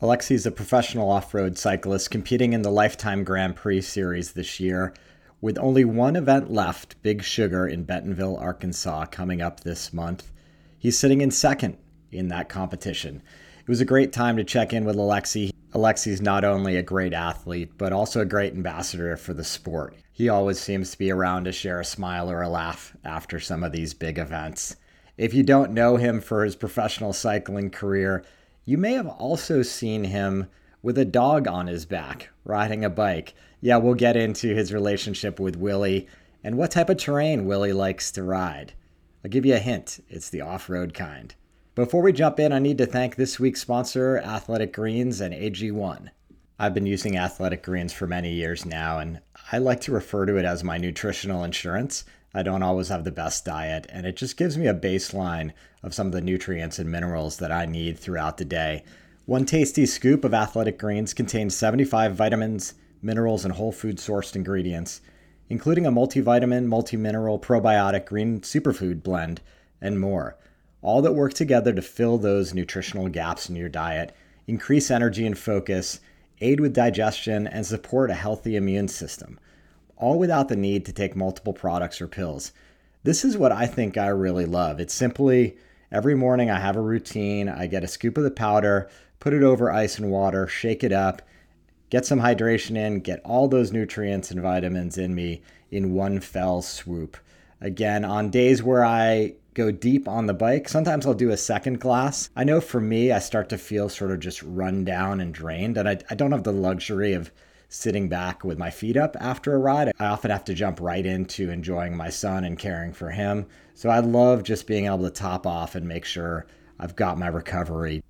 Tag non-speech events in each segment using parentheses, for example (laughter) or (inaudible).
Alexey is a professional off road cyclist competing in the Lifetime Grand Prix series this year, with only one event left, Big Sugar in Bentonville, Arkansas, coming up this month. He's sitting in second in that competition. It was a great time to check in with Alexey. Alexey's not only a great athlete, but also a great ambassador for the sport. He always seems to be around to share a smile or a laugh after some of these big events. If you don't know him for his professional cycling career, you may have also seen him with a dog on his back riding a bike. Yeah, we'll get into his relationship with Willie and what type of terrain Willie likes to ride. I'll give you a hint it's the off road kind. Before we jump in, I need to thank this week's sponsor, Athletic Greens and AG1. I've been using Athletic Greens for many years now, and I like to refer to it as my nutritional insurance. I don't always have the best diet, and it just gives me a baseline of some of the nutrients and minerals that I need throughout the day. One tasty scoop of Athletic Greens contains 75 vitamins, minerals, and whole food sourced ingredients, including a multivitamin, multi-mineral, probiotic green superfood blend, and more. All that work together to fill those nutritional gaps in your diet, increase energy and focus, aid with digestion, and support a healthy immune system all without the need to take multiple products or pills. This is what I think I really love. It's simply every morning I have a routine. I get a scoop of the powder, put it over ice and water, shake it up, get some hydration in, get all those nutrients and vitamins in me in one fell swoop. Again, on days where I go deep on the bike, sometimes I'll do a second glass. I know for me, I start to feel sort of just run down and drained, and I, I don't have the luxury of sitting back with my feet up after a ride. I often have to jump right into enjoying my son and caring for him. So I love just being able to top off and make sure I've got my recovery.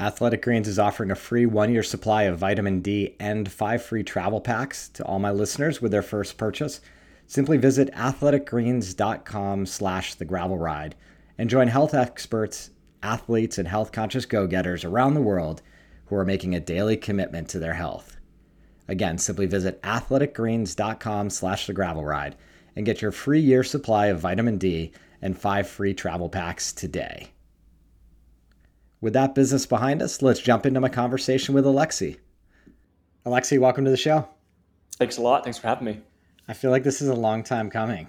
Athletic Greens is offering a free one year supply of vitamin D and five free travel packs to all my listeners with their first purchase. Simply visit athleticgreens.com slash the gravel ride and join health experts, athletes, and health conscious go getters around the world who are making a daily commitment to their health. Again, simply visit athleticgreens.com slash the gravel ride and get your free year supply of vitamin D and five free travel packs today. With that business behind us, let's jump into my conversation with Alexey. Alexey, welcome to the show. Thanks a lot. Thanks for having me. I feel like this is a long time coming.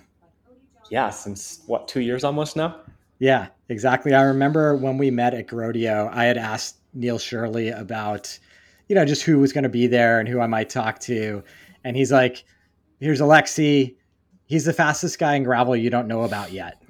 Yeah, since what, two years almost now? Yeah, exactly. I remember when we met at Grodio, I had asked Neil Shirley about you know, just who was going to be there and who I might talk to. And he's like, here's Alexey. He's the fastest guy in gravel you don't know about yet.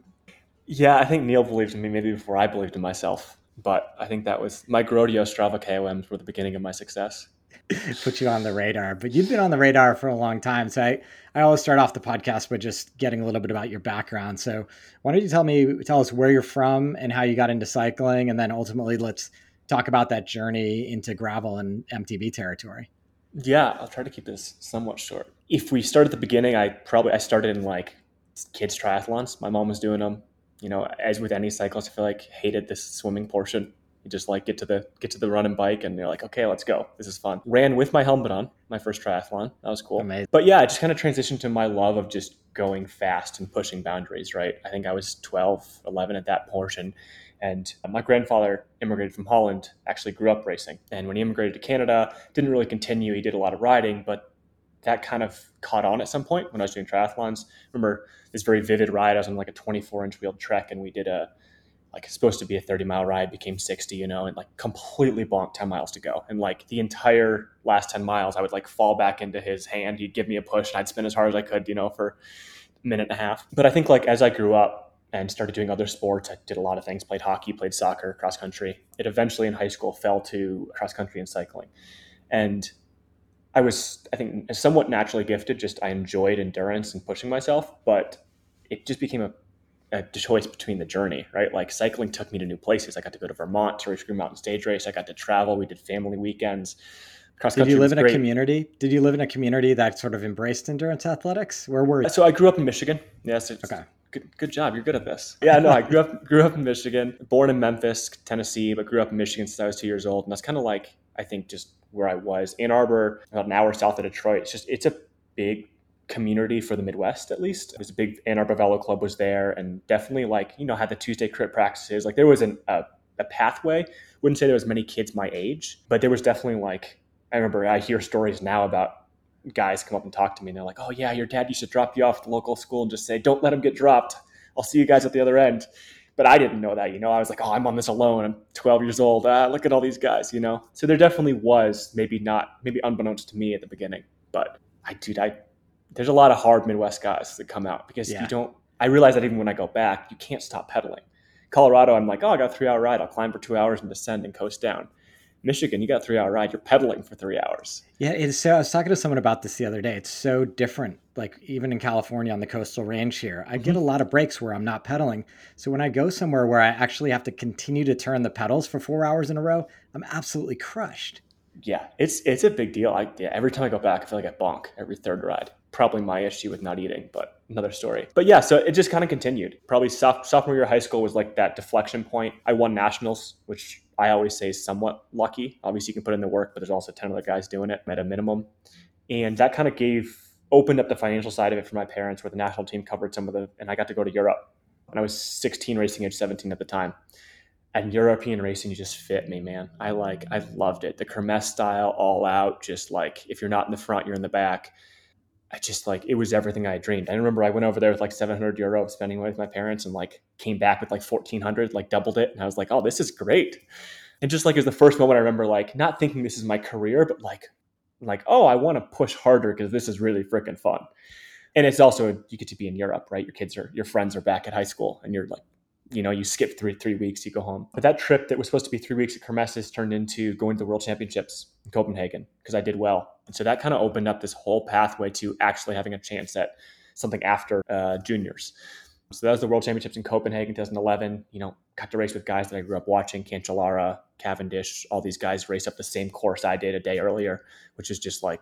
Yeah, I think Neil believed in me maybe before I believed in myself. But I think that was my Grodio Strava KOMs were the beginning of my success. (laughs) Put you on the radar. But you've been on the radar for a long time. So I, I always start off the podcast by just getting a little bit about your background. So why don't you tell me, tell us where you're from and how you got into cycling? And then ultimately let's talk about that journey into gravel and MTB territory. Yeah, I'll try to keep this somewhat short. If we start at the beginning, I probably I started in like kids triathlons. My mom was doing them. You know, as with any cyclist, I feel like hated this swimming portion. You just like get to the get to the run and bike, and you're like, okay, let's go. This is fun. Ran with my helmet on my first triathlon. That was cool. Amazing. But yeah, I just kind of transitioned to my love of just going fast and pushing boundaries. Right. I think I was 12, 11 at that portion, and my grandfather immigrated from Holland, actually grew up racing. And when he immigrated to Canada, didn't really continue. He did a lot of riding, but that kind of caught on at some point when I was doing triathlons. Remember this very vivid ride. I was on like a 24 inch wheeled trek and we did a, like it's supposed to be a 30 mile ride became 60, you know, and like completely bonked 10 miles to go. And like the entire last 10 miles, I would like fall back into his hand. He'd give me a push and I'd spin as hard as I could, you know, for a minute and a half. But I think like as I grew up, and started doing other sports. I did a lot of things, played hockey, played soccer, cross country. It eventually in high school fell to cross country and cycling. And I was, I think, somewhat naturally gifted. Just I enjoyed endurance and pushing myself, but it just became a a choice between the journey, right? Like cycling took me to new places. I got to go to Vermont to race Green Mountain Stage Race. I got to travel. We did family weekends. Cross did you live in great. a community? Did you live in a community that sort of embraced endurance athletics? Where were uh, you? So I grew up in Michigan. Yes. okay. Good, good job. You're good at this. Yeah, no, I grew up (laughs) grew up in Michigan, born in Memphis, Tennessee, but grew up in Michigan since I was two years old. And that's kind of like I think just where I was. Ann Arbor, about an hour south of Detroit. It's just it's a big community for the Midwest, at least. There's a big Ann Arbor Velo Club was there, and definitely like you know had the Tuesday crit practices. Like there was an, a a pathway. Wouldn't say there was many kids my age, but there was definitely like I remember I hear stories now about guys come up and talk to me and they're like, "Oh yeah, your dad used to drop you off at the local school and just say, "Don't let him get dropped. I'll see you guys at the other end." But I didn't know that, you know. I was like, "Oh, I'm on this alone. I'm 12 years old. Ah, look at all these guys, you know." So there definitely was, maybe not, maybe unbeknownst to me at the beginning, but I, dude, I there's a lot of hard Midwest guys that come out because yeah. you don't. I realize that even when I go back, you can't stop pedaling. Colorado, I'm like, oh, I got a three hour ride. I'll climb for two hours and descend and coast down. Michigan, you got a three hour ride. You're pedaling for three hours. Yeah, it's so. I was talking to someone about this the other day. It's so different. Like even in California on the coastal range here, I mm-hmm. get a lot of breaks where I'm not pedaling. So when I go somewhere where I actually have to continue to turn the pedals for four hours in a row, I'm absolutely crushed. Yeah, it's it's a big deal. I, yeah, every time I go back, I feel like I bonk every third ride probably my issue with not eating, but another story. But yeah, so it just kind of continued. Probably sophomore year of high school was like that deflection point. I won nationals, which I always say somewhat lucky. Obviously, you can put in the work, but there's also 10 other guys doing it at a minimum. And that kind of gave, opened up the financial side of it for my parents, where the national team covered some of the, and I got to go to Europe when I was 16, racing age 17 at the time. And European racing just fit me, man. I like, I loved it. The Kermesse style, all out, just like if you're not in the front, you're in the back I just like it was everything I dreamed. I remember I went over there with like 700 euro spending with my parents and like came back with like 1400, like doubled it. And I was like, oh, this is great. And just like it was the first moment I remember like not thinking this is my career, but like, like, oh, I want to push harder because this is really freaking fun. And it's also, you get to be in Europe, right? Your kids are, your friends are back at high school and you're like you know, you skip three three weeks, you go home. But that trip that was supposed to be three weeks at Kermesses turned into going to the World Championships in Copenhagen because I did well, and so that kind of opened up this whole pathway to actually having a chance at something after uh, juniors. So that was the World Championships in Copenhagen, 2011. You know, got to race with guys that I grew up watching: Cancellara, Cavendish. All these guys race up the same course I did a day earlier, which is just like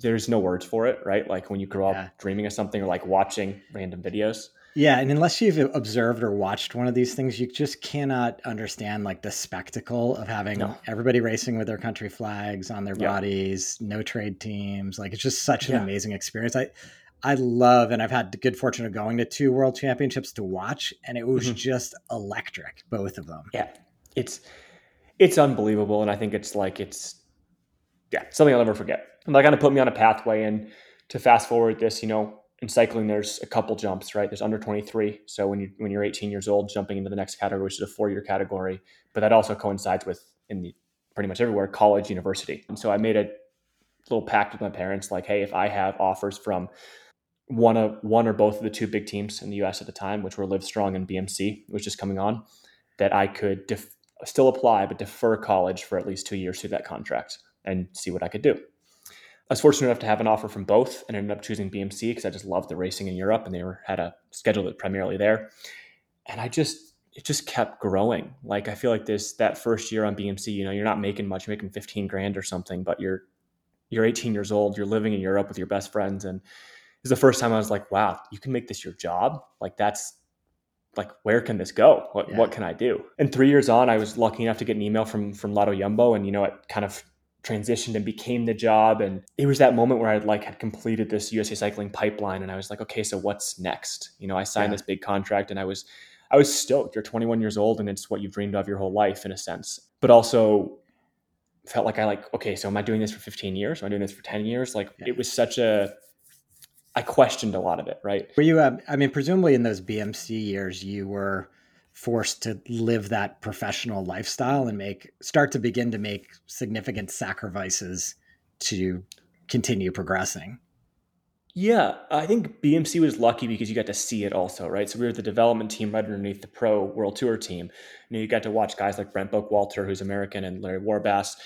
there's no words for it, right? Like when you grow up dreaming of something or like watching random videos. Yeah, and unless you've observed or watched one of these things, you just cannot understand like the spectacle of having no. everybody racing with their country flags on their yeah. bodies, no trade teams. Like it's just such an yeah. amazing experience. I I love and I've had the good fortune of going to two world championships to watch and it was mm-hmm. just electric both of them. Yeah. It's it's unbelievable and I think it's like it's yeah, something I'll never forget. And that kind of put me on a pathway and to fast forward this, you know, in cycling, there's a couple jumps, right? There's under 23. So when you when you're 18 years old, jumping into the next category, which is a four year category, but that also coincides with in the pretty much everywhere college, university. And so I made a little pact with my parents, like, hey, if I have offers from one of one or both of the two big teams in the U.S. at the time, which were Livestrong and BMC, which is coming on, that I could def- still apply but defer college for at least two years through that contract and see what I could do. I was fortunate enough to have an offer from both and ended up choosing BMC because I just loved the racing in Europe and they were had a schedule that primarily there. And I just it just kept growing. Like I feel like this that first year on BMC, you know, you're not making much, you're making 15 grand or something, but you're you're 18 years old, you're living in Europe with your best friends and it was the first time I was like, wow, you can make this your job. Like that's like where can this go? What yeah. what can I do? And 3 years on, I was lucky enough to get an email from from Lotto Jumbo and you know, it kind of transitioned and became the job and it was that moment where i like had completed this usa cycling pipeline and i was like okay so what's next? You know i signed yeah. this big contract and i was i was stoked. You're 21 years old and it's what you've dreamed of your whole life in a sense. But also felt like i like okay so am i doing this for 15 years? Am i doing this for 10 years? Like yeah. it was such a i questioned a lot of it right? Were you uh, i mean presumably in those bmc years you were forced to live that professional lifestyle and make start to begin to make significant sacrifices to continue progressing. Yeah, I think BMC was lucky because you got to see it also, right? So we were the development team right underneath the pro world tour team. You, know, you got to watch guys like Brent Bookwalter, who's American, and Larry Warbass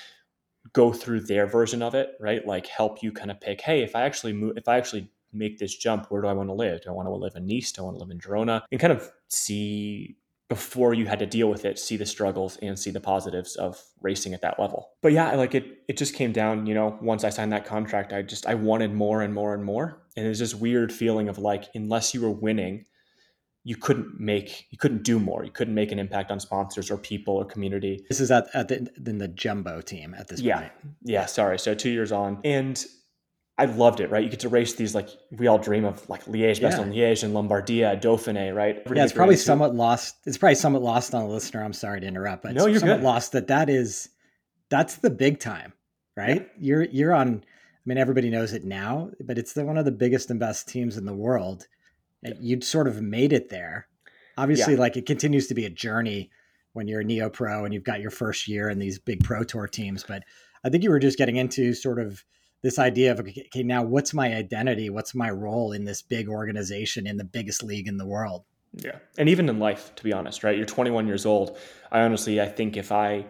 go through their version of it, right? Like help you kind of pick, hey, if I actually move, if I actually make this jump, where do I want to live? Do I want to live in Nice? Do I want to live in Girona? And kind of see before you had to deal with it, see the struggles and see the positives of racing at that level. But yeah, like it it just came down, you know, once I signed that contract, I just I wanted more and more and more. And it was this weird feeling of like unless you were winning, you couldn't make you couldn't do more. You couldn't make an impact on sponsors or people or community. This is at, at the in the jumbo team at this yeah. point. Yeah, sorry. So two years on. And I loved it, right? You get to race these like we all dream of like Liège, yeah. Bastogne Liège, and Lombardia, Dauphiné, right? yeah, it's probably somewhat lost. It's probably somewhat lost on the listener. I'm sorry to interrupt, but no, you're somewhat good. lost that that is that's the big time, right? Yeah. You're you're on. I mean, everybody knows it now, but it's the, one of the biggest and best teams in the world. Yeah. You'd sort of made it there. Obviously, yeah. like it continues to be a journey when you're a neo pro and you've got your first year in these big pro tour teams. But I think you were just getting into sort of this idea of okay, now what's my identity? What's my role in this big organization in the biggest league in the world? Yeah. And even in life, to be honest, right? You're 21 years old. I honestly, I think if I,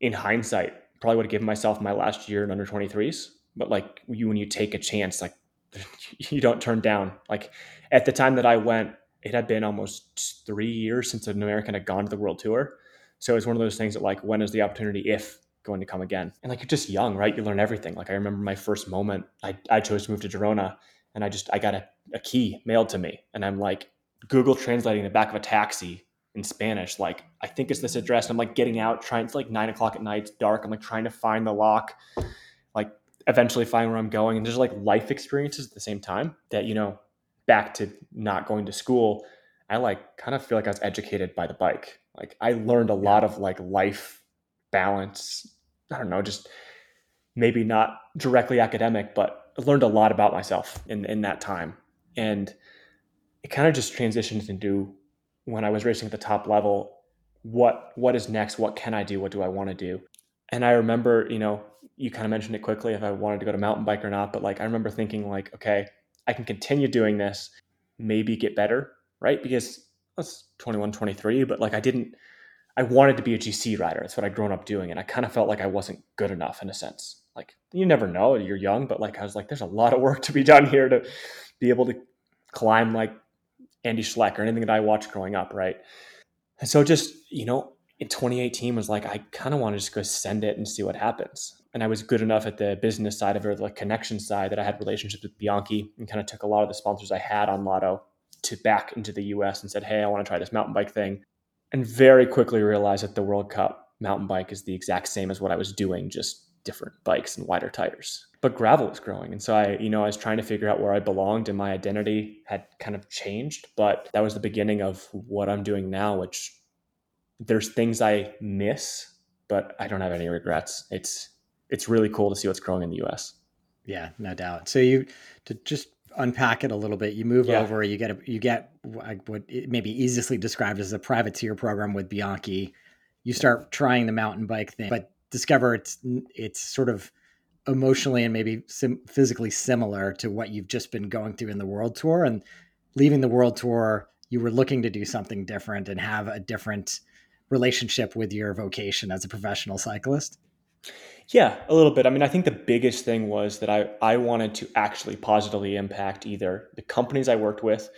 in hindsight, probably would have given myself my last year in under 23s. But like you, when you take a chance, like (laughs) you don't turn down. Like at the time that I went, it had been almost three years since an American had gone to the world tour. So it's one of those things that like, when is the opportunity if going to come again. And like you're just young, right? You learn everything. Like I remember my first moment, I, I chose to move to Girona and I just I got a, a key mailed to me. And I'm like Google translating the back of a taxi in Spanish. Like, I think it's this address. And I'm like getting out, trying it's like nine o'clock at night, it's dark. I'm like trying to find the lock, like eventually find where I'm going. And there's like life experiences at the same time that, you know, back to not going to school, I like kind of feel like I was educated by the bike. Like I learned a lot of like life balance I don't know, just maybe not directly academic, but learned a lot about myself in, in that time. And it kind of just transitioned into when I was racing at the top level, what what is next? What can I do? What do I want to do? And I remember, you know, you kind of mentioned it quickly if I wanted to go to mountain bike or not, but like I remember thinking like, okay, I can continue doing this, maybe get better, right? Because was 21, 23, but like I didn't I wanted to be a GC rider. That's what I'd grown up doing. And I kind of felt like I wasn't good enough in a sense. Like you never know, you're young, but like I was like, there's a lot of work to be done here to be able to climb like Andy Schleck or anything that I watched growing up, right? And so just, you know, in 2018 was like, I kind of want to just go send it and see what happens. And I was good enough at the business side of it, the connection side, that I had relationships with Bianchi and kind of took a lot of the sponsors I had on Lotto to back into the US and said, Hey, I want to try this mountain bike thing and very quickly realized that the World Cup mountain bike is the exact same as what I was doing, just different bikes and wider tires. But gravel was growing. And so I, you know, I was trying to figure out where I belonged and my identity had kind of changed. But that was the beginning of what I'm doing now, which there's things I miss, but I don't have any regrets. It's it's really cool to see what's growing in the US. Yeah, no doubt. So you to just unpack it a little bit. You move yeah. over, you get a, you get what maybe easily described as a privateer program with Bianchi. You start trying the mountain bike thing, but discover it's it's sort of emotionally and maybe sim- physically similar to what you've just been going through in the world tour. And leaving the world tour, you were looking to do something different and have a different relationship with your vocation as a professional cyclist. Yeah, a little bit. I mean, I think the biggest thing was that I, I wanted to actually positively impact either the companies I worked with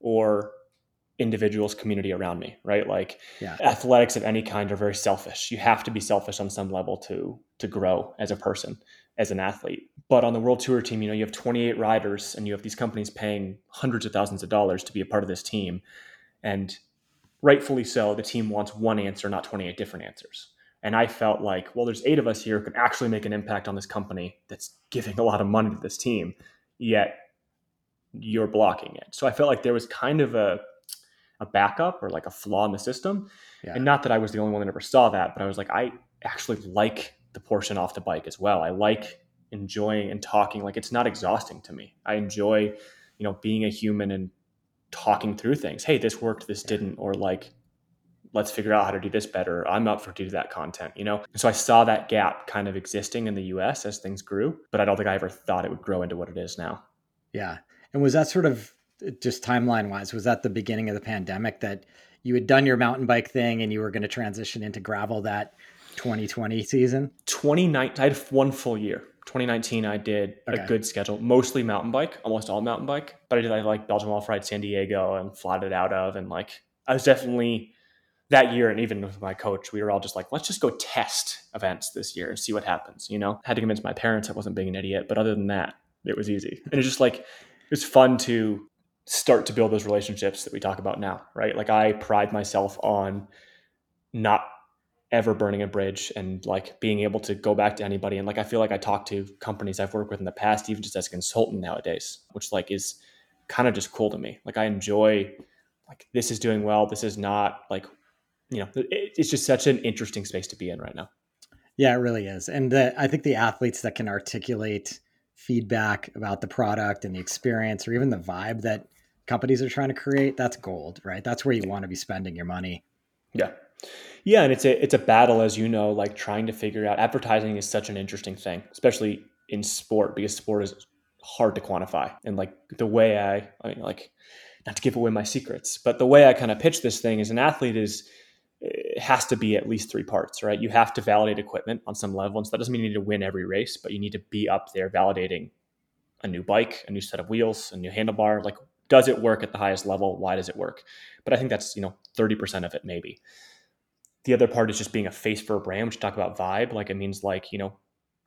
or individuals community around me right? Like yeah. athletics of any kind are very selfish. You have to be selfish on some level to to grow as a person as an athlete. But on the world tour team you know you have 28 riders and you have these companies paying hundreds of thousands of dollars to be a part of this team. And rightfully so the team wants one answer not 28 different answers and I felt like, well, there's eight of us here who can actually make an impact on this company that's giving a lot of money to this team, yet you're blocking it. So I felt like there was kind of a a backup or like a flaw in the system. Yeah. And not that I was the only one that ever saw that, but I was like, I actually like the portion off the bike as well. I like enjoying and talking. Like it's not exhausting to me. I enjoy, you know, being a human and talking through things. Hey, this worked, this didn't, or like let's figure out how to do this better. I'm up for do that content, you know? And so I saw that gap kind of existing in the US as things grew, but I don't think I ever thought it would grow into what it is now. Yeah. And was that sort of just timeline wise, was that the beginning of the pandemic that you had done your mountain bike thing and you were going to transition into gravel that 2020 season? 2019, I had one full year. 2019, I did Okay. a good schedule, mostly mountain bike, almost all mountain bike. But I did I like Belgian Waffle Ride San Diego and flatted out of, and like I was definitely that year, and even with my coach, we were all just like, let's just go test events this year and see what happens. You know, had to convince my parents I wasn't being an idiot, but other than that, it was easy, and it's just like it's fun to start to build those relationships that we talk about now, right? Like I pride myself on not ever burning a bridge and like being able to go back to anybody and like I feel like I talk to companies I've worked with in the past even just as a consultant nowadays which like is kind of just cool to me like I enjoy like this is doing well this is not like you know it, it's just such an interesting space to be in right now Yeah, it really is. And the, I think the athletes that can articulate feedback about the product and the experience or even the vibe that companies are trying to create, that's gold, right? That's where you want to be spending your money. Yeah. Yeah, and it's a it's a battle as you know, like trying to figure out advertising is such an interesting thing, especially in sport because sport is hard to quantify. And like the way I I mean like not to give away my secrets, but the way I kind of pitch this thing is an athlete is it has to be at least three parts, right? You have to validate equipment on some level. And so that doesn't mean you need to win every race, but you need to be up there validating a new bike, a new set of wheels, a new handlebar. Like, does it work at the highest level? Why does it work? But I think that's, you know, 30% of it maybe. The other part is just being a face for a brand, which talk about vibe. Like it means like, you know,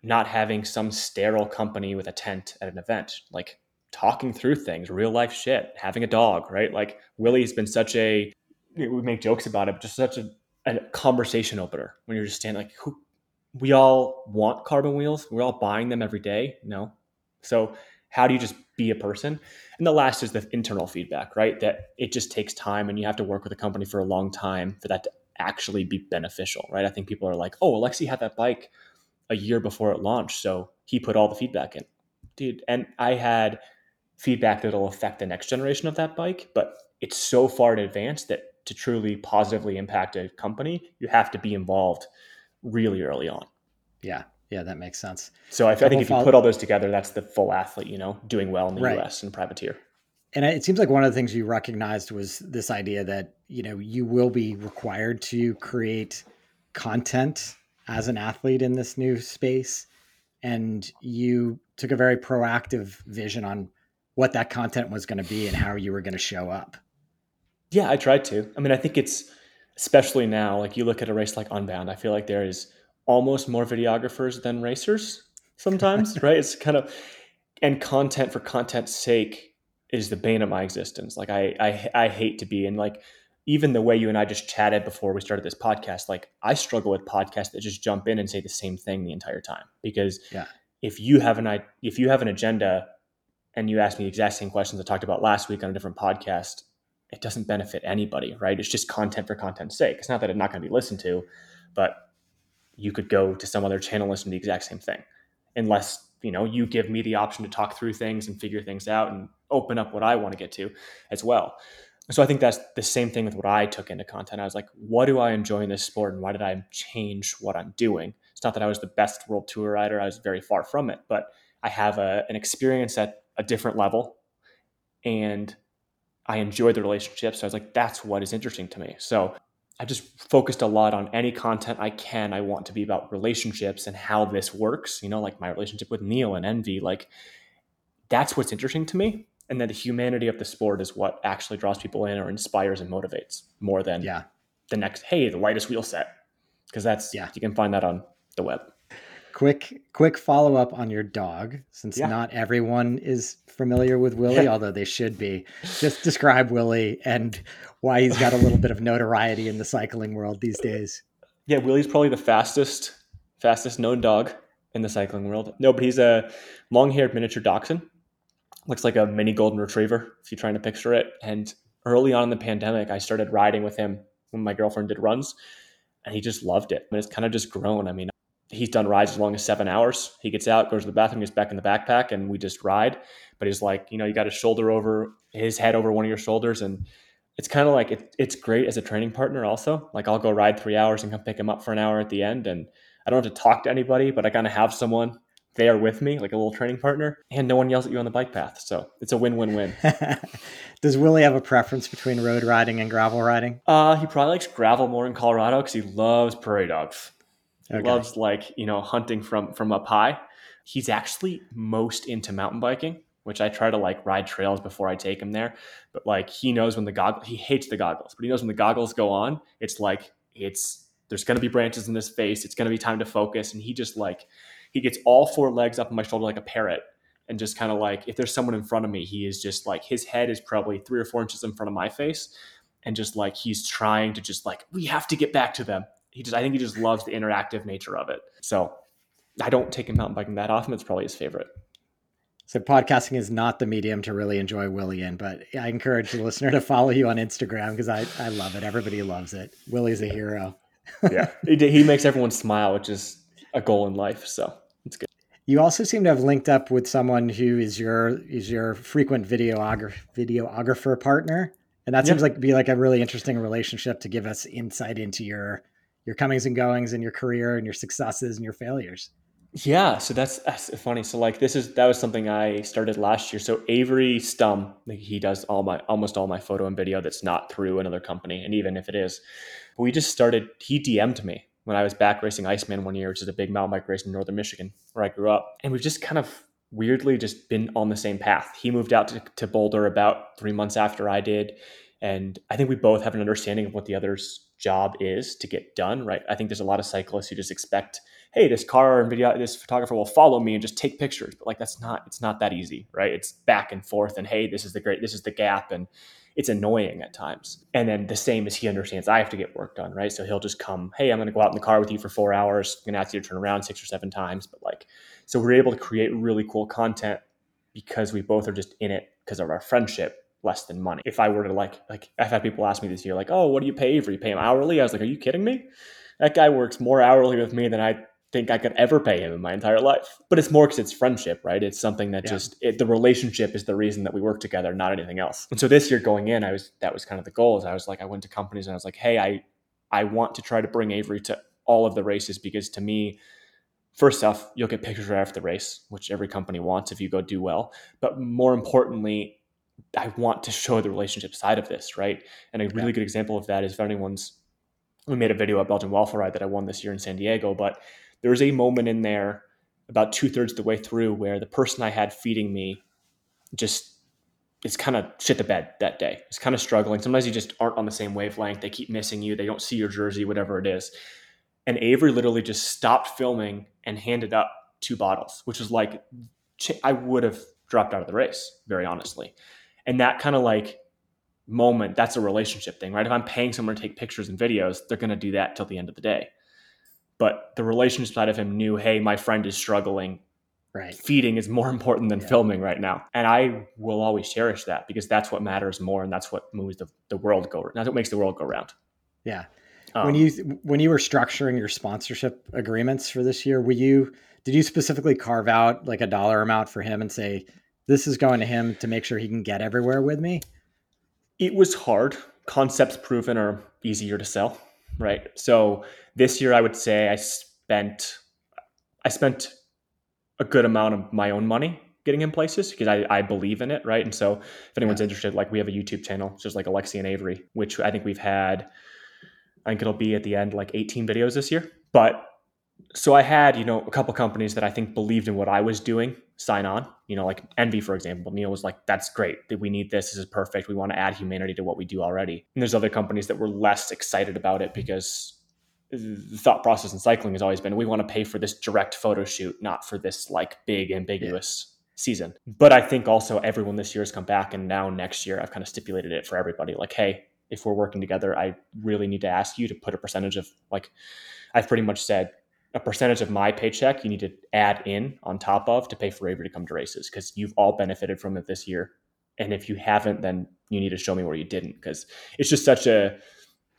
not having some sterile company with a tent at an event, like talking through things, real life shit, having a dog, right? Like Willie's been such a we make jokes about it, but just such a, a conversation opener when you're just standing like who we all want carbon wheels. We're all buying them every day. No. So how do you just be a person? And the last is the internal feedback, right? That it just takes time and you have to work with a company for a long time for that to actually be beneficial, right? I think people are like, oh, Alexey had that bike a year before it launched. So he put all the feedback in. Dude, and I had feedback that'll affect the next generation of that bike, but it's so far in advance that to truly positively impact a company, you have to be involved really early on. Yeah. Yeah, that makes sense. So I, I think if you put all those together, that's the full athlete, you know, doing well in the Right. US and privateer. And it seems like one of the things you recognized was this idea that, you know, you will be required to create content as an athlete in this new space. And you took a very proactive vision on what that content was going to be and how you were going to show up. Yeah, I tried to. I mean, I think it's especially now, like you look at a race like Unbound, I feel like there is almost more videographers than racers (laughs) sometimes, right? It's kind of and content for content's sake is the bane of my existence. Like I I I hate to be in like even the way you and I just chatted before we started this podcast, like I struggle with podcasts that just jump in and say the same thing the entire time because Yeah. if you have an if you have an agenda and you ask me the exact same questions I talked about last week on a different podcast, it doesn't benefit anybody, right? It's just content for content's sake. It's not that it's not going to be listened to, but you could go to some other channel and listen to the exact same thing, unless you know you give me the option to talk through things and figure things out and open up what I want to get to as well. So I think that's the same thing with what I took into content. I was like, what do I enjoy in this sport, and why did I change what I'm doing? It's not that I was the best world tour rider; I was very far from it, but I have a, an experience at a different level, and I enjoy the relationships. So I was like, that's what is interesting to me. So I just focused a lot on any content I can. I want to be about relationships and how this works. You know, like my relationship with Neil and ENVE. Like that's what's interesting to me. And then the humanity of the sport is what actually draws people in or inspires and motivates more than Yeah. the next, hey, the lightest wheel set. Because that's, Yeah. you can find that on the web. Quick, quick follow up on your dog, since Yeah. not everyone is familiar with Willie, although they should be. Just describe Willie and why he's got a little bit of notoriety in the cycling world these days. Yeah, Willie's probably the fastest, fastest known dog in the cycling world. No, but he's a long-haired miniature dachshund. Looks like a mini golden retriever if you're trying to picture it. And early on in the pandemic, I started riding with him when my girlfriend did runs, and he just loved it. And it's kind of just grown. I mean, he's done rides as long as seven hours. He gets out, goes to the bathroom, gets back in the backpack, and we just ride. But he's like, you know, you got his shoulder over his head over one of your shoulders, and it's kind of like it, it's great as a training partner. Also, like I'll go ride three hours and come pick him up for an hour at the end, and I don't have to talk to anybody, but I kind of have someone there with me, like a little training partner, and no one yells at you on the bike path. So it's a win-win-win. (laughs) Does Willie have a preference between road riding and gravel riding? Uh, he probably likes gravel more in Colorado because he loves prairie dogs. Okay. Loves like, you know, hunting from from up high. He's actually most into mountain biking, which I try to like ride trails before I take him there. But like he knows when the goggles he hates the goggles, but he knows when the goggles go on, it's like it's there's gonna be branches in his face, it's gonna be time to focus. And he just like he gets all four legs up on my shoulder like a parrot and just kind of like if there's someone in front of me, he is just like his head is probably three or four inches in front of my face, and just like he's trying to just like we have to get back to them. He just I think he just loves the interactive nature of it. So I don't take him mountain biking that often. It's probably his favorite. So podcasting is not the medium to really enjoy Willie in, but I encourage the listener to follow you on Instagram because I, I love it. Everybody loves it. Willie's a hero. (laughs) yeah, he makes everyone smile, which is a goal in life. So it's good. You also seem to have linked up with someone who is your is your frequent videographer videographer partner, and that seems like be like a really interesting relationship to give us insight into your your comings and goings and your career and your successes and your failures. Yeah, so that's, that's funny. So like this is that was something I started last year. So Avery Stum, he does all my almost all my photo and video that's not through another company, and even if it is, we just started. He DM'd me when I was back racing Iceman one year, which is a big mountain bike race in northern Michigan where I grew up. And we've just kind of weirdly just been on the same path. He moved out to, to Boulder about three months after I did. And I think we both have an understanding of what the other's job is to get done, right? I think there's a lot of cyclists who just expect, hey, this car and video, this photographer will follow me and just take pictures. But like that's not, it's not that easy, right? It's back and forth and hey, this is the great, this is the gap. And it's annoying at times. And then the same as he understands I have to get work done, right? So he'll just come, hey, I'm going to go out in the car with you for four hours. I'm going to ask you to turn around six or seven times. But like, so we're able to create really cool content because we both are just in it because of our friendship less than money. If I were to like, like I've had people ask me this year, like, oh, what do you pay Avery? You pay him hourly? I was like, are you kidding me? That guy works more hourly with me than I think I could ever pay him in my entire life. But it's more because it's friendship, right? It's something that yeah. just it, the relationship is the reason that we work together, not anything else. And so this year going in, I was that was kind of the goal. Is I was like, I went to companies and I was like, hey, I I want to try to bring Avery to all of the races because to me, first off, you'll get pictures right after the race, which every company wants if you go do well. But more importantly, I want to show the relationship side of this, right? And a really yeah. good example of that is if anyone's we made a video at Belgian Waffle Ride that I won this year in San Diego, but there was a moment in there about two thirds of the way through where the person I had feeding me just it's kind of shit the bed that day. It's kind of struggling. Sometimes you just aren't on the same wavelength. They keep missing you. They don't see your jersey, whatever it is. And Avery literally just stopped filming and handed up two bottles, which was like I would have dropped out of the race, very honestly. And that kind of like moment, that's a relationship thing, right? If I'm paying someone to take pictures and videos, they're going to do that till the end of the day but the relationship side of him knew, hey, my friend is struggling. Right. Feeding is more (laughs) important than yeah. filming right now. And I will always cherish that because that's what matters more and that's what moves the, the world go that's what makes the world go round. Yeah. Um, when you when you were structuring your sponsorship agreements for this year, were you did you specifically carve out like a dollar amount for him and say, this is going to him to make sure he can get everywhere with me? It was hard. Concepts proven are easier to sell right? So this year, I would say I spent I spent a good amount of my own money getting in places because I, I believe in it, right? And so if anyone's yeah. interested, like we have a YouTube channel, just like Alexey and Avery, which I think we've had. I think it'll be at the end like 18 videos this year. But so I had, you know, a couple companies that I think believed in what I was doing sign on. You know, like ENVE, for example. Neil was like, that's great. We need this. This is perfect. We want to add humanity to what we do already. And there's other companies that were less excited about it because the thought process in cycling has always been we want to pay for this direct photo shoot, not for this like big ambiguous yeah. season. But I think also everyone this year has come back and now next year I've kind of stipulated it for everybody. Like, hey, if we're working together, I really need to ask you to put a percentage of like I've pretty much said a percentage of my paycheck you need to add in on top of to pay for Avery to come to races because you've all benefited from it this year. And if you haven't, then you need to show me where you didn't because it's just such a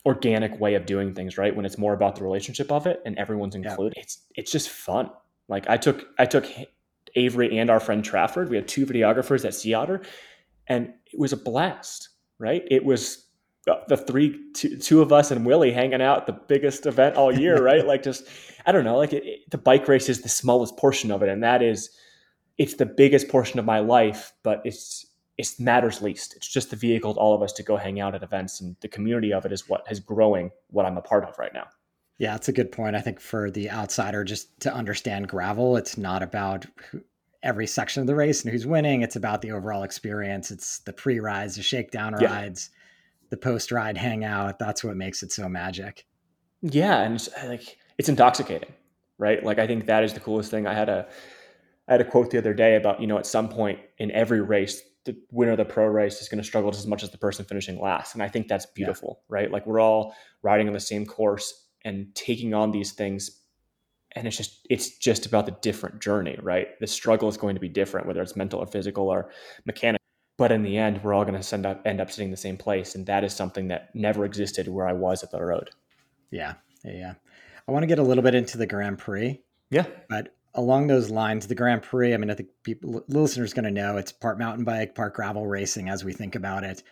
organic way of doing things, right? When it's more about the relationship of it and everyone's included, yeah. it's it's just fun. Like I took I took Avery and our friend Trafford. We had two videographers at Sea Otter, and it was a blast. Right? It was the three two, two of us and Willie hanging out the biggest event all year, (laughs) right? like just I don't know, like it, it, the bike race is the smallest portion of it, and that is it's the biggest portion of my life, but it's it matters least. It's just the vehicle to all of us to go hang out at events, and the community of it is what is growing what I'm a part of right now. Yeah, that's a good point. I think for the outsider, just to understand gravel, it's not about every section of the race and who's winning. It's about the overall experience. It's the pre rides, the shakedown yeah. rides, the post ride hangout. That's what makes it so magic. Yeah, and it's, uh, like it's intoxicating, right? Like I think that is the coolest thing. I had a I had a quote the other day about you know at some point in every race the winner of the pro race is going to struggle just as much as the person finishing last, and I think that's beautiful, yeah. right? Like we're all riding on the same course and taking on these things and it's just it's just about the different journey right the struggle is going to be different whether it's mental or physical or mechanical but in the end we're all going to send up end up sitting in the same place and that is something that never existed where i was at the road yeah yeah, yeah. i want to get a little bit into the grand prix yeah but along those lines the grand prix i mean i think people listeners going to know it's part mountain bike part gravel racing as we think about it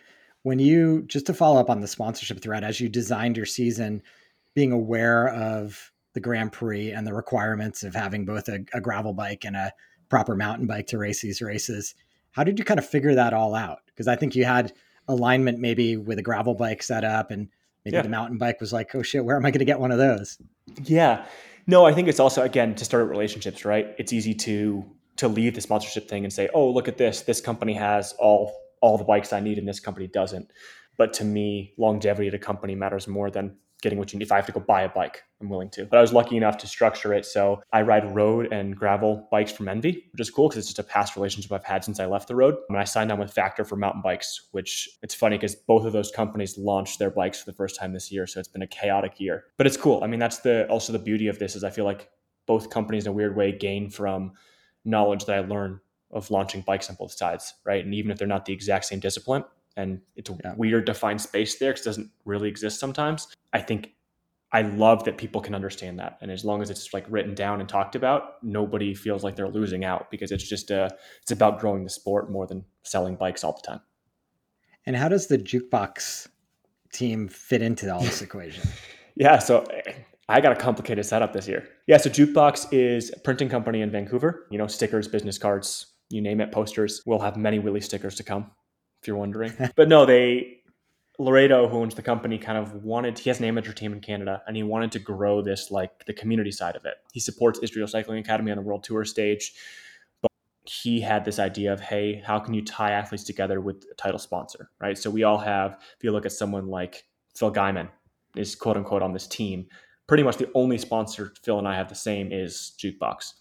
when you just to follow up on the sponsorship thread as you designed your season being aware of the Grand Prix and the requirements of having both a, a gravel bike and a proper mountain bike to race these races. How did you kind of figure that all out? Because I think you had alignment maybe with a gravel bike set up and maybe yeah. the mountain bike was like, oh shit, where am I going to get one of those? Yeah. No, I think it's also again to start relationships, right? It's easy to to leave the sponsorship thing and say, "Oh, look at this. This company has all all the bikes I need and this company doesn't." But to me, longevity at a company matters more than getting what you need. If I have to go buy a bike, I'm willing to. But I was lucky enough to structure it so I ride road and gravel bikes from ENVE, which is cool because it's just a past relationship I've had since I left the road. And I signed on with Factor for mountain bikes, which it's funny because both of those companies launched their bikes for the first time this year. So it's been a chaotic year, but it's cool. I mean, that's the also the beauty of this is I feel like both companies in a weird way gain from knowledge that I learn of launching bikes on both sides, right? And even if they're not the exact same discipline, and it's yeah. weird to find space there because it doesn't really exist sometimes. I think I love that people can understand that, and as long as it's like written down and talked about, nobody feels like they're losing out because it's just a it's about growing the sport more than selling bikes all the time. And how does the jukebox team fit into all this (laughs) equation? Yeah, so eh, I got a complicated setup this year. Yeah, so Jukebox is a printing company in Vancouver. You know, stickers, business cards, you name it, posters. We'll have many Willie stickers to come if you're wondering. (laughs) but no, they Laredo, who owns the company, kind of wanted he has an amateur team in Canada and he wanted to grow this like the community side of it. He supports Israel Cycling Academy on the World Tour stage. But he had this idea of, hey, how can you tie athletes together with a title sponsor? Right. So we all have, if you look at someone like Phil Gaimon is quote unquote on this team, pretty much the only sponsor Phil and I have the same is Jukebox.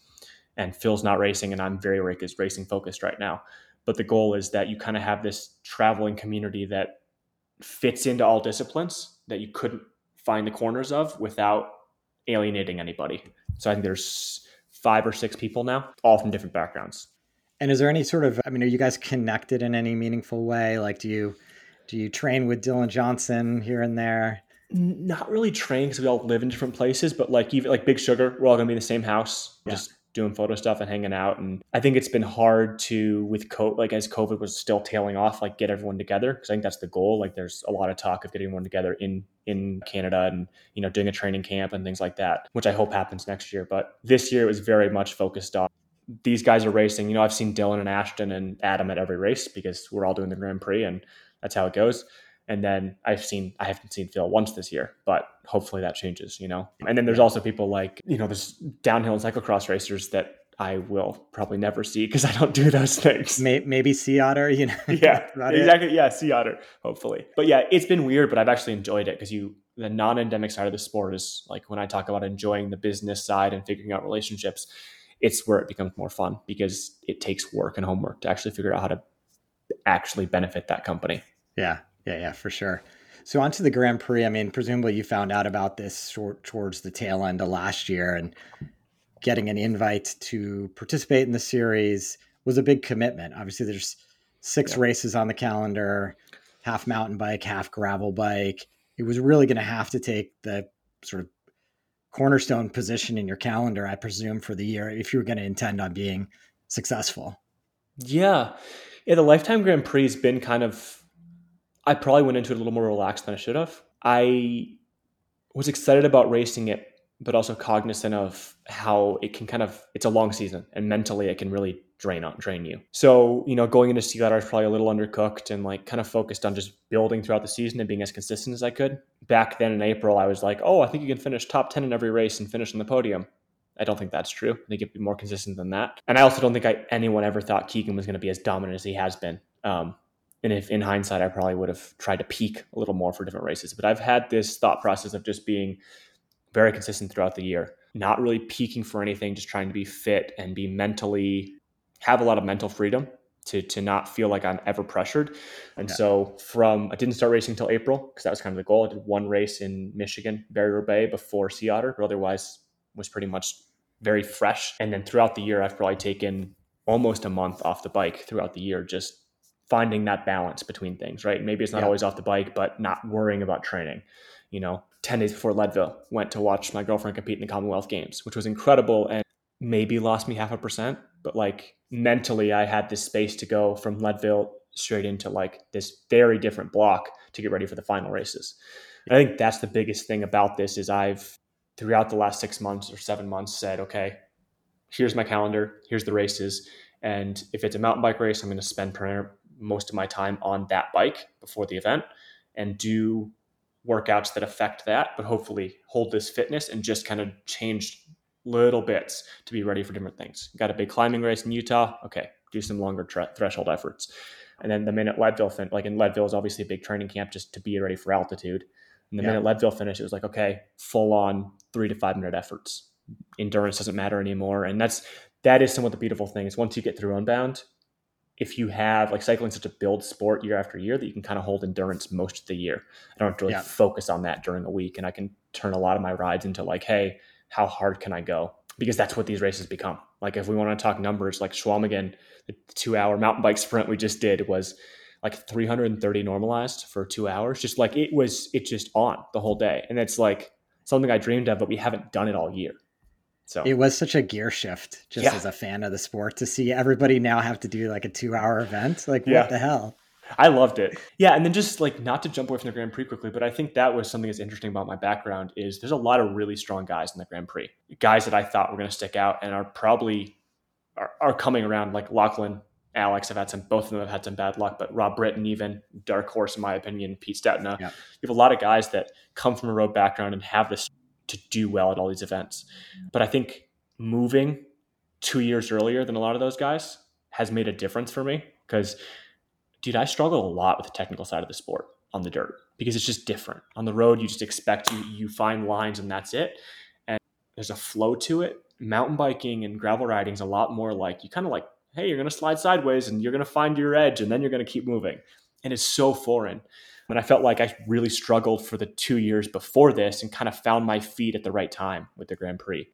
And Phil's not racing and I'm very racing focused right now but the goal is that you kind of have this traveling community that fits into all disciplines that you couldn't find the corners of without alienating anybody. So I think there's five or six people now, all from different backgrounds. And is there any sort of I mean, are you guys connected in any meaningful way? Like do you do you train with Dylan Johnson here and there? Not really train because we all live in different places, but like even like Big Sugar, we're all gonna be in the same house. Yeah. Just doing photo stuff and hanging out. And I think it's been hard to with COVID, like as COVID was still tailing off, like get everyone together because I think that's the goal. Like there's a lot of talk of getting everyone together in in Canada and you know doing a training camp and things like that, which I hope happens next year. But this year it was very much focused on these guys are racing. You know, I've seen Dylan and Ashton and Adam at every race because we're all doing the Grand Prix and that's how it goes. And then I've seen I haven't seen Phil once this year, but hopefully that changes, you know. And then there's also people like, you know, there's downhill and cyclocross racers that I will probably never see because I don't do those things. Maybe sea otter, you know. (laughs) yeah, (laughs) exactly. It. Yeah, sea otter, hopefully. But yeah, it's been weird, but I've actually enjoyed it because you the non-endemic side of the sport is like when I talk about enjoying the business side and figuring out relationships, it's where it becomes more fun because it takes work and homework to actually figure out how to actually benefit that company. Yeah, yeah, yeah, for sure. So onto the Grand Prix. I mean, presumably you found out about this short towards the tail end of last year, and getting an invite to participate in the series was a big commitment. Obviously, there's six yeah. races on the calendar, half mountain bike, half gravel bike. It was really going to have to take the sort of cornerstone position in your calendar, I presume, for the year if you were going to intend on being successful. Yeah. Yeah, the Lifetime Grand Prix has been kind of I probably went into it a little more relaxed than I should have. I was excited about racing it, but also cognizant of how it can kind of it's a long season and mentally it can really drain on drain you. So, you know, going into Sea Otter, I was probably a little undercooked and like kind of focused on just building throughout the season and being as consistent as I could. Back then in April, I was like, oh, I think you can finish top 10 in every race and finish on the podium. I don't think that's true. I think it'd be more consistent than that. And I also don't think I, anyone ever thought Keegan was going to be as dominant as he has been. Um, and if in hindsight, I probably would have tried to peak a little more for different races. But I've had this thought process of just being very consistent throughout the year, not really peaking for anything, just trying to be fit and be mentally, have a lot of mental freedom to, to not feel like I'm ever pressured. And yeah. so from, I didn't start racing until April because that was kind of the goal. I did one race in Michigan, Barry-Roubaix before Sea Otter, but otherwise was pretty much very fresh. And then throughout the year, I've probably taken almost a month off the bike throughout the year, just finding that balance between things, right? Maybe it's not yeah. always off the bike, but not worrying about training. You know, 10 days before Leadville, went to watch my girlfriend compete in the Commonwealth Games, which was incredible and maybe lost me half a percent. But like mentally, I had this space to go from Leadville straight into like this very different block to get ready for the final races. I think that's the biggest thing about this is I've throughout the last six months or seven months said, okay, here's my calendar, here's the races. And if it's a mountain bike race, I'm going to spend most of my time on that bike before the event and do workouts that affect that, but hopefully hold this fitness and just kind of change little bits to be ready for different things. Got a big climbing race in Utah. Okay, do some longer tre- threshold efforts. And then the minute Leadville, fin- like in Leadville is obviously a big training camp just to be ready for altitude. And the yeah. minute Leadville finished, it was like, okay, full on three to five minute efforts. Endurance doesn't matter anymore. And that's, that is somewhat the beautiful thing is once you get through Unbound, if you have like cycling such a build sport year after year that you can kind of hold endurance most of the year. I don't have to really yeah. focus on that during a week. And I can turn a lot of my rides into like, hey, how hard can I go? Because that's what these races become. Like if we want to talk numbers, like Chequamegon, the two hour mountain bike sprint we just did was like 330 normalized for two hours. Just like it was, it just on the whole day. And it's like something I dreamed of, but we haven't done it all year. So it was such a gear shift just yeah. as a fan of the sport to see everybody now have to do like a two hour event. Like, yeah. what the hell? I loved it. Yeah, and then just like not to jump away from the Grand Prix quickly, but I think that was something that's interesting about my background is there's a lot of really strong guys in the Grand Prix, guys that I thought were going to stick out and are probably are, are coming around. Like Lachlan, Alex have had some, both of them have had some bad luck, but Rob Britton, even dark horse in my opinion, Pete Stetina. Yeah. You have a lot of guys that come from a road background and have this to do well at all these events. But I think moving two years earlier than a lot of those guys has made a difference for me because, dude, I struggle a lot with the technical side of the sport on the dirt because it's just different. On the road, you just expect you you find lines and that's it, and there's a flow to it. Mountain biking and gravel riding is a lot more like you kind of like, hey, you're gonna slide sideways and you're gonna find your edge and then you're gonna keep moving, and it's so foreign. And I felt like I really struggled for the two years before this and kind of found my feet at the right time with the Grand Prix.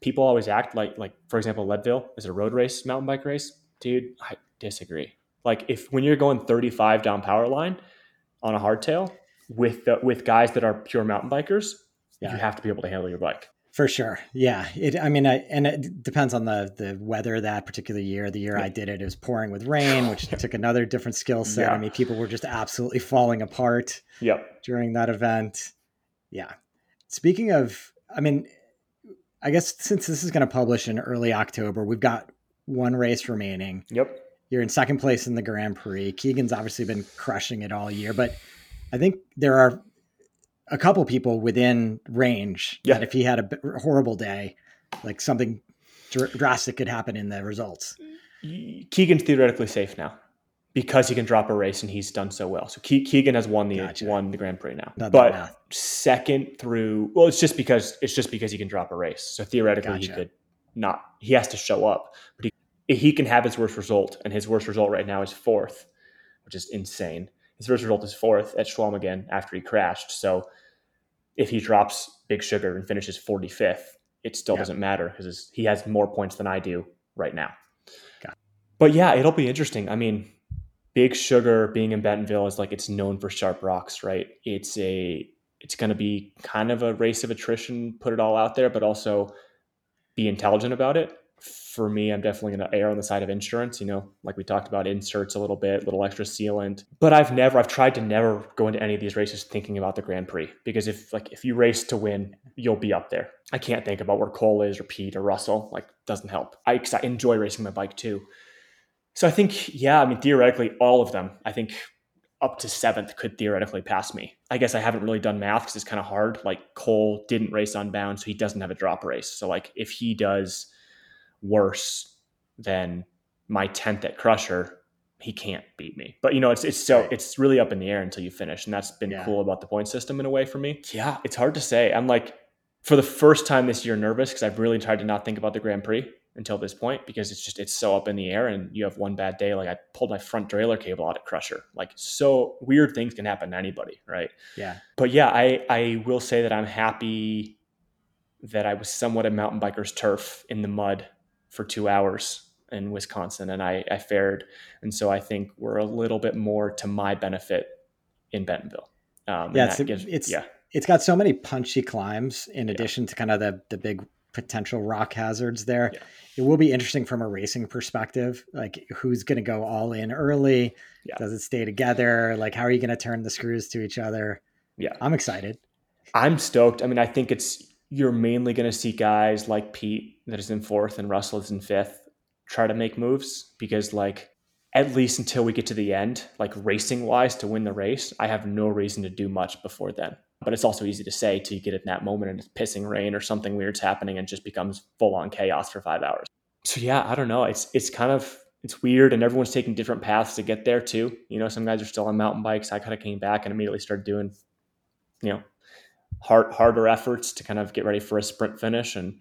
People always act like, like for example, Leadville is a road race, mountain bike race. Dude, I disagree. Like if when you're going 35 down power line on a hardtail with the, with guys that are pure mountain bikers, yeah. you have to be able to handle your bike. For sure. Yeah. It, I mean, I, and it depends on the, the weather that particular year. The year yeah. I did it, it was pouring with rain, which (laughs) took another different skill set. Yeah. I mean, people were just absolutely falling apart yep. during that event. Yeah. Speaking of, I mean, I guess since this is going to publish in early October, we've got one race remaining. Yep. You're in second place in the Grand Prix. Keegan's obviously been crushing it all year, but I think there are a couple people within range yeah. that if he had a horrible day, like something dr- drastic could happen in the results. Keegan's theoretically safe now because he can drop a race and he's done so well. So Ke- Keegan has won the gotcha. won the Grand Prix now. Not but second through well, it's just because it's just because he can drop a race. So theoretically, gotcha. he could not. He has to show up, but he he can have his worst result, and his worst result right now is fourth, which is insane. His first result is fourth at Chequamegon after he crashed. So if he drops Big Sugar and finishes 45th, it still yeah. doesn't matter because he has more points than I do right now. But yeah, it'll be interesting. I mean, Big Sugar being in Bentonville is like it's known for sharp rocks, right? It's a it's going to be kind of a race of attrition, put it all out there, but also be intelligent about it. For me, I'm definitely going to err on the side of insurance. You know, like we talked about inserts a little bit, little extra sealant. But I've never, I've tried to never go into any of these races thinking about the Grand Prix because if like if you race to win, you'll be up there. I can't think about where Cole is or Pete or Russell. Like, doesn't help. I, I enjoy racing my bike too. So I think, yeah, I mean, theoretically, all of them. I think up to seventh could theoretically pass me. I guess I haven't really done math because it's kind of hard. Like Cole didn't race Unbound, so he doesn't have a drop race. So like if he does worse than my 10th at Crusher, he can't beat me. But you know, it's it's so it's really up in the air until you finish, and that's been yeah. cool about the point system in a way for me. Yeah, it's hard to say. I'm like for the first time this year nervous because I've really tried to not think about the Grand Prix until this point because it's just it's so up in the air and you have one bad day like I pulled my front derailleur cable out at Crusher. Like so weird things can happen to anybody, right? Yeah. But yeah, I I will say that I'm happy that I was somewhat a mountain biker's turf in the mud for two hours in Wisconsin and I, I fared. And so I think we're a little bit more to my benefit in Bentonville. Um, yeah, it's, gives, it's, yeah, it's got so many punchy climbs in yeah. addition to kind of the, the big potential rock hazards there. Yeah. It will be interesting from a racing perspective, like who's going to go all in early? Yeah. Does it stay together? Like, how are you going to turn the screws to each other? Yeah. I'm excited. I'm stoked. I mean, I think it's you're mainly going to see guys like Pete that is in fourth and Russell is in fifth try to make moves because like at least until we get to the end, like racing wise to win the race, I have no reason to do much before then. But it's also easy to say till you get in that moment and it's pissing rain or something weird's happening and just becomes full on chaos for five hours. So yeah, I don't know. It's it's kind of it's weird and everyone's taking different paths to get there too. You know, some guys are still on mountain bikes. I kind of came back and immediately started doing, you know, hard harder efforts to kind of get ready for a sprint finish. And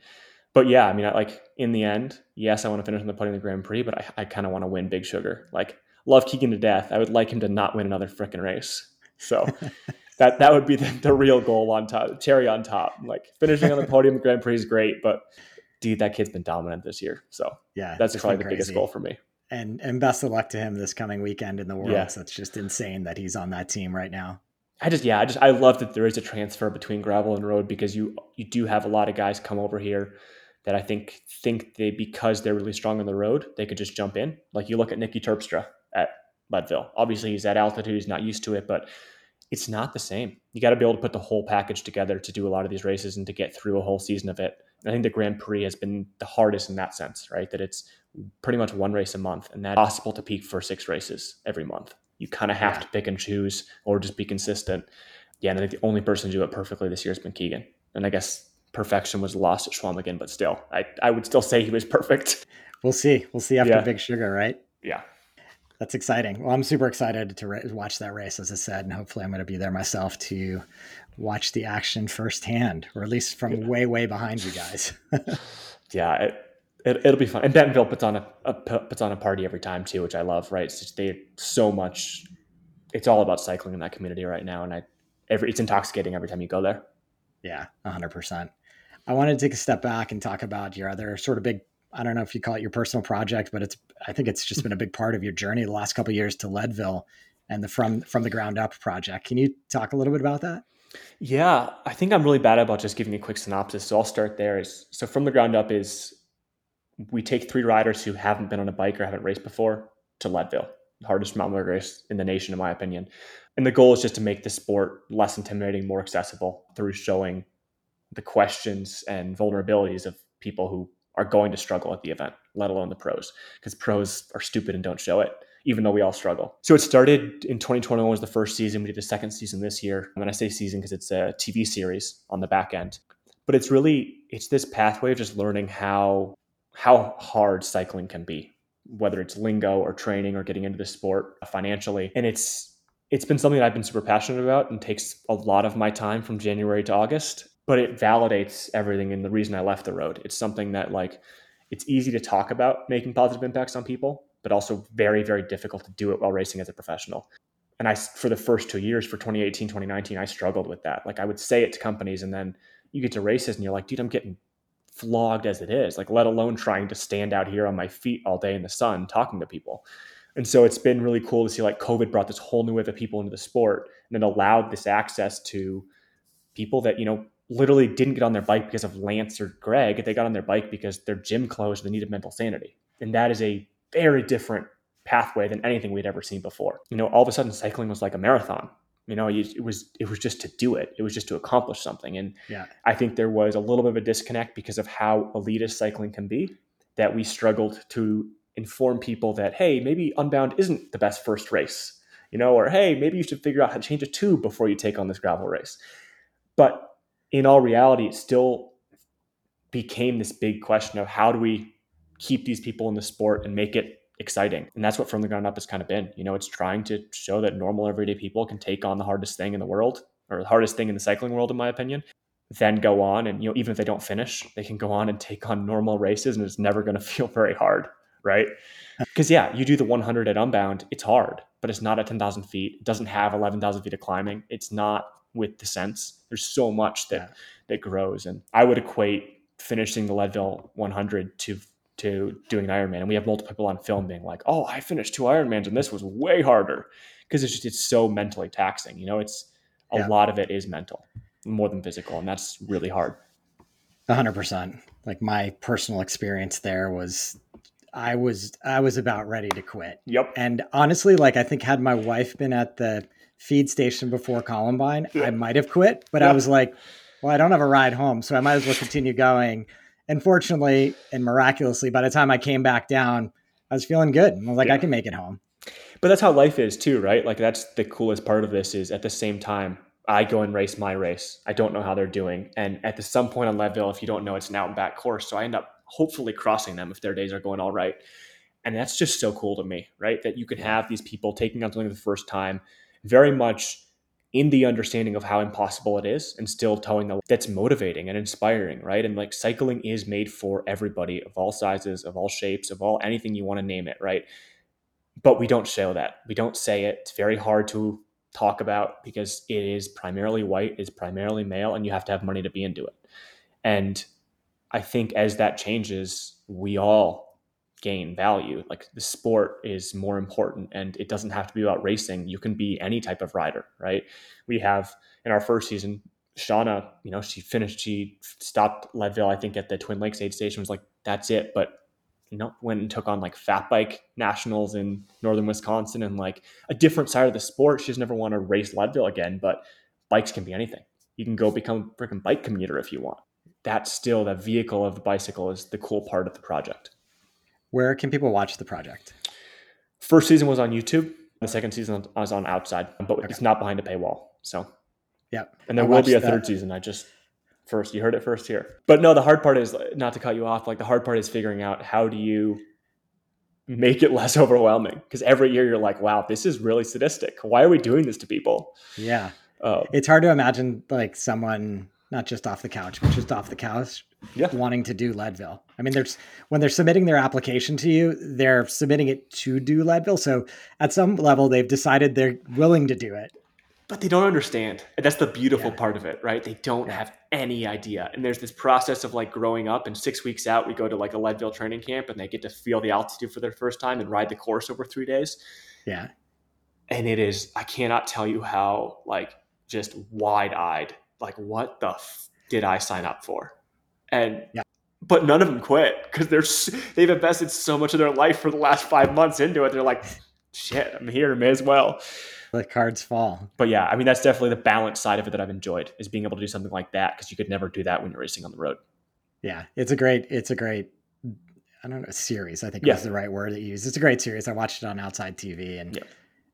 but yeah i mean I, like in the end yes i want to finish on the podium of the grand prix but i, I kind of want to win big sugar. Like love keegan to death. I would like him to not win another freaking race. So (laughs) that that would be the, the, real goal on top cherry on top. Like finishing on the podium the grand prix is great but dude that kid's been dominant this year. So yeah that's probably the crazy. biggest goal for me. And and best of luck to him this coming weekend in the world yeah. so it's just insane that he's on that team right now I just yeah, I just I love that there is a transfer between gravel and road because you you do have a lot of guys come over here that I think think they because they're really strong on the road, they could just jump in. Like you look at Niki Terpstra at Leadville. Obviously he's at altitude, he's not used to it, but it's not the same. You got to be able to put the whole package together to do a lot of these races and to get through a whole season of it. I think the Grand Prix has been the hardest in that sense, right? That it's pretty much one race a month and that's possible to peak for six races every month. You kind of have yeah. to pick and choose or just be consistent. Yeah, and I think the only person to do it perfectly this year has been Keegan. And I guess perfection was lost at Chequamegon, but still, I, I would still say he was perfect. We'll see. We'll see after yeah. Big Sugar, right? Yeah. That's exciting. Well, I'm super excited to ra- watch that race, as I said, and hopefully I'm going to be there myself to watch the action firsthand, or at least from way, way behind you guys. (laughs) yeah, it, it, will be fun. And Bentonville puts on a, a, puts on a party every time too, which I love. Right? Just they so much. It's all about cycling in that community right now, and I every it's intoxicating every time you go there. Yeah, hundred percent. I wanted to take a step back and talk about your other sort of big. I don't know if you call it your personal project, but it's. I think it's just been a big part of your journey the last couple years to Leadville and the from from the ground up project. Can you talk a little bit about that? Yeah, I think I'm really bad about just giving a quick synopsis. So I'll start there. Is so from the ground up is we take three riders who haven't been on a bike or haven't raced before to Leadville, the hardest mountain bike race in the nation, in my opinion. And the goal is just to make the sport less intimidating, more accessible through showing the questions and vulnerabilities of people who are going to struggle at the event, let alone the pros, because pros are stupid and don't show it, even though we all struggle. So it started in 2021 was the first season. We did the second season this year. When I say season, because it's a TV series on the back end, but it's really it's this pathway of just learning how how hard cycling can be, whether it's lingo or training or getting into the sport financially. And it's it's been something that I've been super passionate about and takes a lot of my time from January to August, but it validates everything and the reason I left the road. It's something that like it's easy to talk about making positive impacts on people, but also very very difficult to do it while racing as a professional. And I for the first 2 years for 2018, 2019, I struggled with that. Like I would say it to companies and then you get to races and you're like, dude, I'm getting flogged as it is, like let alone trying to stand out here on my feet all day in the sun talking to people. And so it's been really cool to see like COVID brought this whole new wave of people into the sport and it allowed this access to people that, you know, literally didn't get on their bike because of Lance or Greg. They got on their bike because their gym closed. They needed mental sanity, and that is a very different pathway than anything we'd ever seen before. You know, all of a sudden, cycling was like a marathon. You know, it was it was just to do it. It was just to accomplish something. And yeah. I think there was a little bit of a disconnect because of how elitist cycling can be. That we struggled to inform people that hey, maybe Unbound isn't the best first race. You know, or hey, maybe you should figure out how to change a tube before you take on this gravel race. But in all reality, it still became this big question of how do we keep these people in the sport and make it exciting. And that's what From the Ground Up has kind of been. You know, it's trying to show that normal everyday people can take on the hardest thing in the world or the hardest thing in the cycling world, in my opinion, then go on and, you know, even if they don't finish, they can go on and take on normal races and it's never going (laughs) to feel very hard. Right. (laughs) Because, yeah, you do the 100 at Unbound, it's hard, but it's not at 10,000 feet. It doesn't have 11,000 feet of climbing. It's not with descents. There's so much that, yeah. that grows. And I would equate finishing the Leadville 100 to to doing an Ironman. And we have multiple people on film being like, "Oh, I finished two Ironmans and this was way harder," because it's just it's so mentally taxing. You know, it's a yeah. lot of it is mental more than physical, and that's really hard. hundred percent. Like my personal experience there was, I was I was about ready to quit. Yep. And honestly, like I think had my wife been at the feed station before Columbine, yeah. I might have quit. But yeah. I was like, well, I don't have a ride home, so I might as well continue going and fortunately and miraculously, by the time I came back down, I was feeling good. And I was like, yeah. I can make it home. But that's how life is too, right? Like that's the coolest part of this is at the same time, I go and race my race. I don't know how they're doing. And at the, some point on Leadville, if you don't know, it's an out and back course. So I end up hopefully crossing them if their days are going all right. And that's just so cool to me, right? That you can have these people taking on something for the first time, very much in the understanding of how impossible it is and still telling them that's motivating and inspiring, right? And like cycling is made for everybody of all sizes, of all shapes, of all anything you want to name it, right? But we don't show that. We don't say it. It's very hard to talk about because it is primarily white, is primarily male, and you have to have money to be into it. And I think as that changes, we all gain value. Like the sport is more important and it doesn't have to be about racing. You can be any type of rider, right? We have in our first season, Shauna, you know, she finished, she stopped Leadville, I think at the Twin Lakes aid station was like, that's it. But, you know, went and took on like fat bike nationals in Northern Wisconsin and like a different side of the sport. She's never want to race Leadville again, but bikes can be anything. You can go become a freaking bike commuter if you want. That's still the vehicle of the bicycle is the cool part of the project. Where can people watch the project? First season was on YouTube. The second season was on Outside, but okay. it's not behind a paywall. So, yeah. And there I will be a third that. season. I just first you heard it first here. But no, the hard part is not to cut you off. Like the hard part is figuring out how do you make it less (laughs) overwhelming because every year you're like, wow, this is really sadistic. Why are we doing this to people? Yeah. Uh, it's hard to imagine like someone not just off the couch, but just off the couch, yeah. wanting to do Leadville. I mean, there's when they're submitting their application to you, they're submitting it to do Leadville. So at some level, they've decided they're willing to do it. But they don't understand. And that's the beautiful yeah. part of it, right? They don't yeah. have any idea. And there's this process of like growing up. And six weeks out, we go to like a Leadville training camp and they get to feel the altitude for their first time and ride the course over three days. Yeah. And it is, I cannot tell you how like just wide eyed like what the f- did I sign up for? And yeah. but none of them quit because they're they've invested so much of their life for the last five months into it. They're like, shit, I'm here, may as well. The cards fall. But yeah, I mean that's definitely the balance side of it that I've enjoyed is being able to do something like that because you could never do that when you're racing on the road. Yeah, it's a great, it's a great I don't know, series, I think yeah. is the right word to use. It's a great series. I watched it on Outside TV and yeah.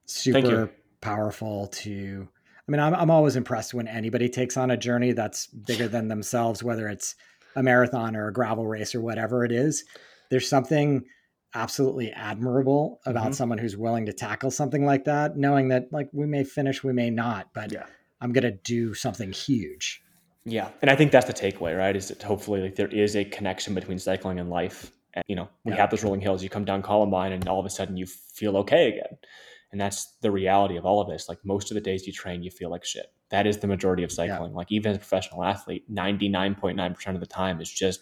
super powerful to I mean, I'm, I'm always impressed when anybody takes on a journey that's bigger than themselves, whether it's a marathon or a gravel race or whatever it is. There's something absolutely admirable about mm-hmm. someone who's willing to tackle something like that, knowing that like we may finish, we may not, but yeah. I'm going to do something huge. Yeah. And I think that's the takeaway, right? Is that hopefully like there is a connection between cycling and life. And, you know, we yeah. have those rolling hills, you come down Columbine and all of a sudden you feel okay again. And that's the reality of all of this. Like most of the days you train, you feel like shit. That is the majority of cycling. Yeah. Like even as a professional athlete, 99.9% of the time is just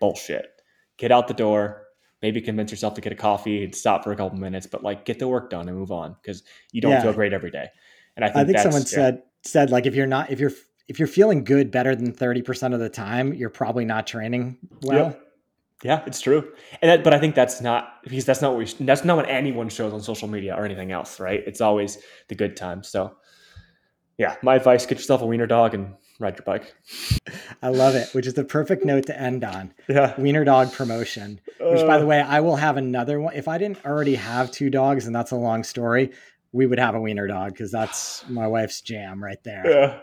bullshit. Get out the door, maybe convince yourself to get a coffee and stop for a couple minutes, but like get the work done and move on because you don't yeah. feel great every day. And I think, I think someone yeah. said said like if you're not if you're if you're feeling good better than 30% of the time, you're probably not training well. Yep. Yeah, it's true. And that, but I think that's not because that's not what we that's not what anyone shows on social media or anything else, right? It's always the good times. So yeah, my advice: get yourself a wiener dog and ride your bike. I love it, which is the perfect note to end on. Yeah, wiener dog promotion. Which, by the uh. way, I will have another one. If I didn't already have two dogs, and that's a long story, we would have a wiener dog because that's my wife's jam right there. Yeah,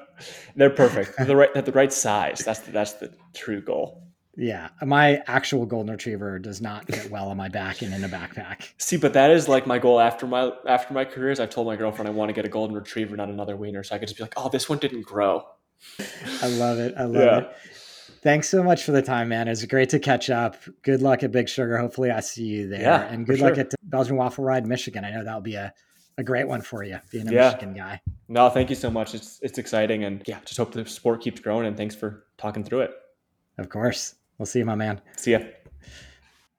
they're perfect. they're the right, they're the right size. That's the, that's the true goal. Yeah, my actual golden retriever does not fit well on my back and in a backpack. (laughs) See, but that is like my goal after my after my careers. I've told my girlfriend I want to get a golden retriever, not another wiener, so I could just be like, "Oh, this one didn't grow." I love it. I love yeah. it. Thanks so much for the time, man. It's great to catch up. Good luck at Big Sugar. Hopefully, I see you there. Yeah, and good luck sure. at Belgian Waffle Ride, Michigan. I know that'll be a, a great one for you, being a yeah. Michigan guy. No, thank you so much. It's it's exciting, and yeah, just hope the sport keeps growing. And thanks for talking through it. Of course. We'll see you, my man. See ya.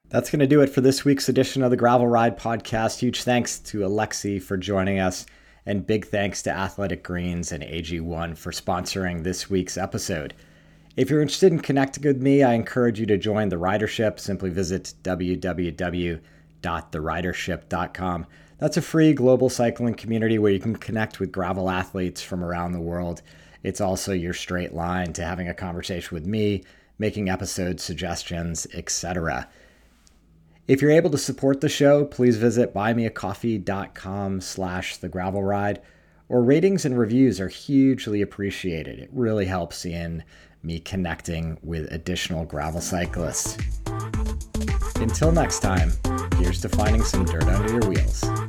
That's going to do it for this week's edition of the Gravel Ride podcast. Huge thanks to Alexey for joining us, and big thanks to Athletic Greens and AG1 for sponsoring this week's episode. If you're interested in connecting with me, I encourage you to join the ridership. Simply visit www.theridership.com. That's a free global cycling community where you can connect with gravel athletes from around the world. It's also your straight line to having a conversation with me making episode suggestions, etc. If you're able to support the show, please visit buymeacoffee.com slash the gravel ride, or ratings and reviews are hugely appreciated. It really helps in me connecting with additional gravel cyclists. Until next time, here's to finding some dirt under your wheels.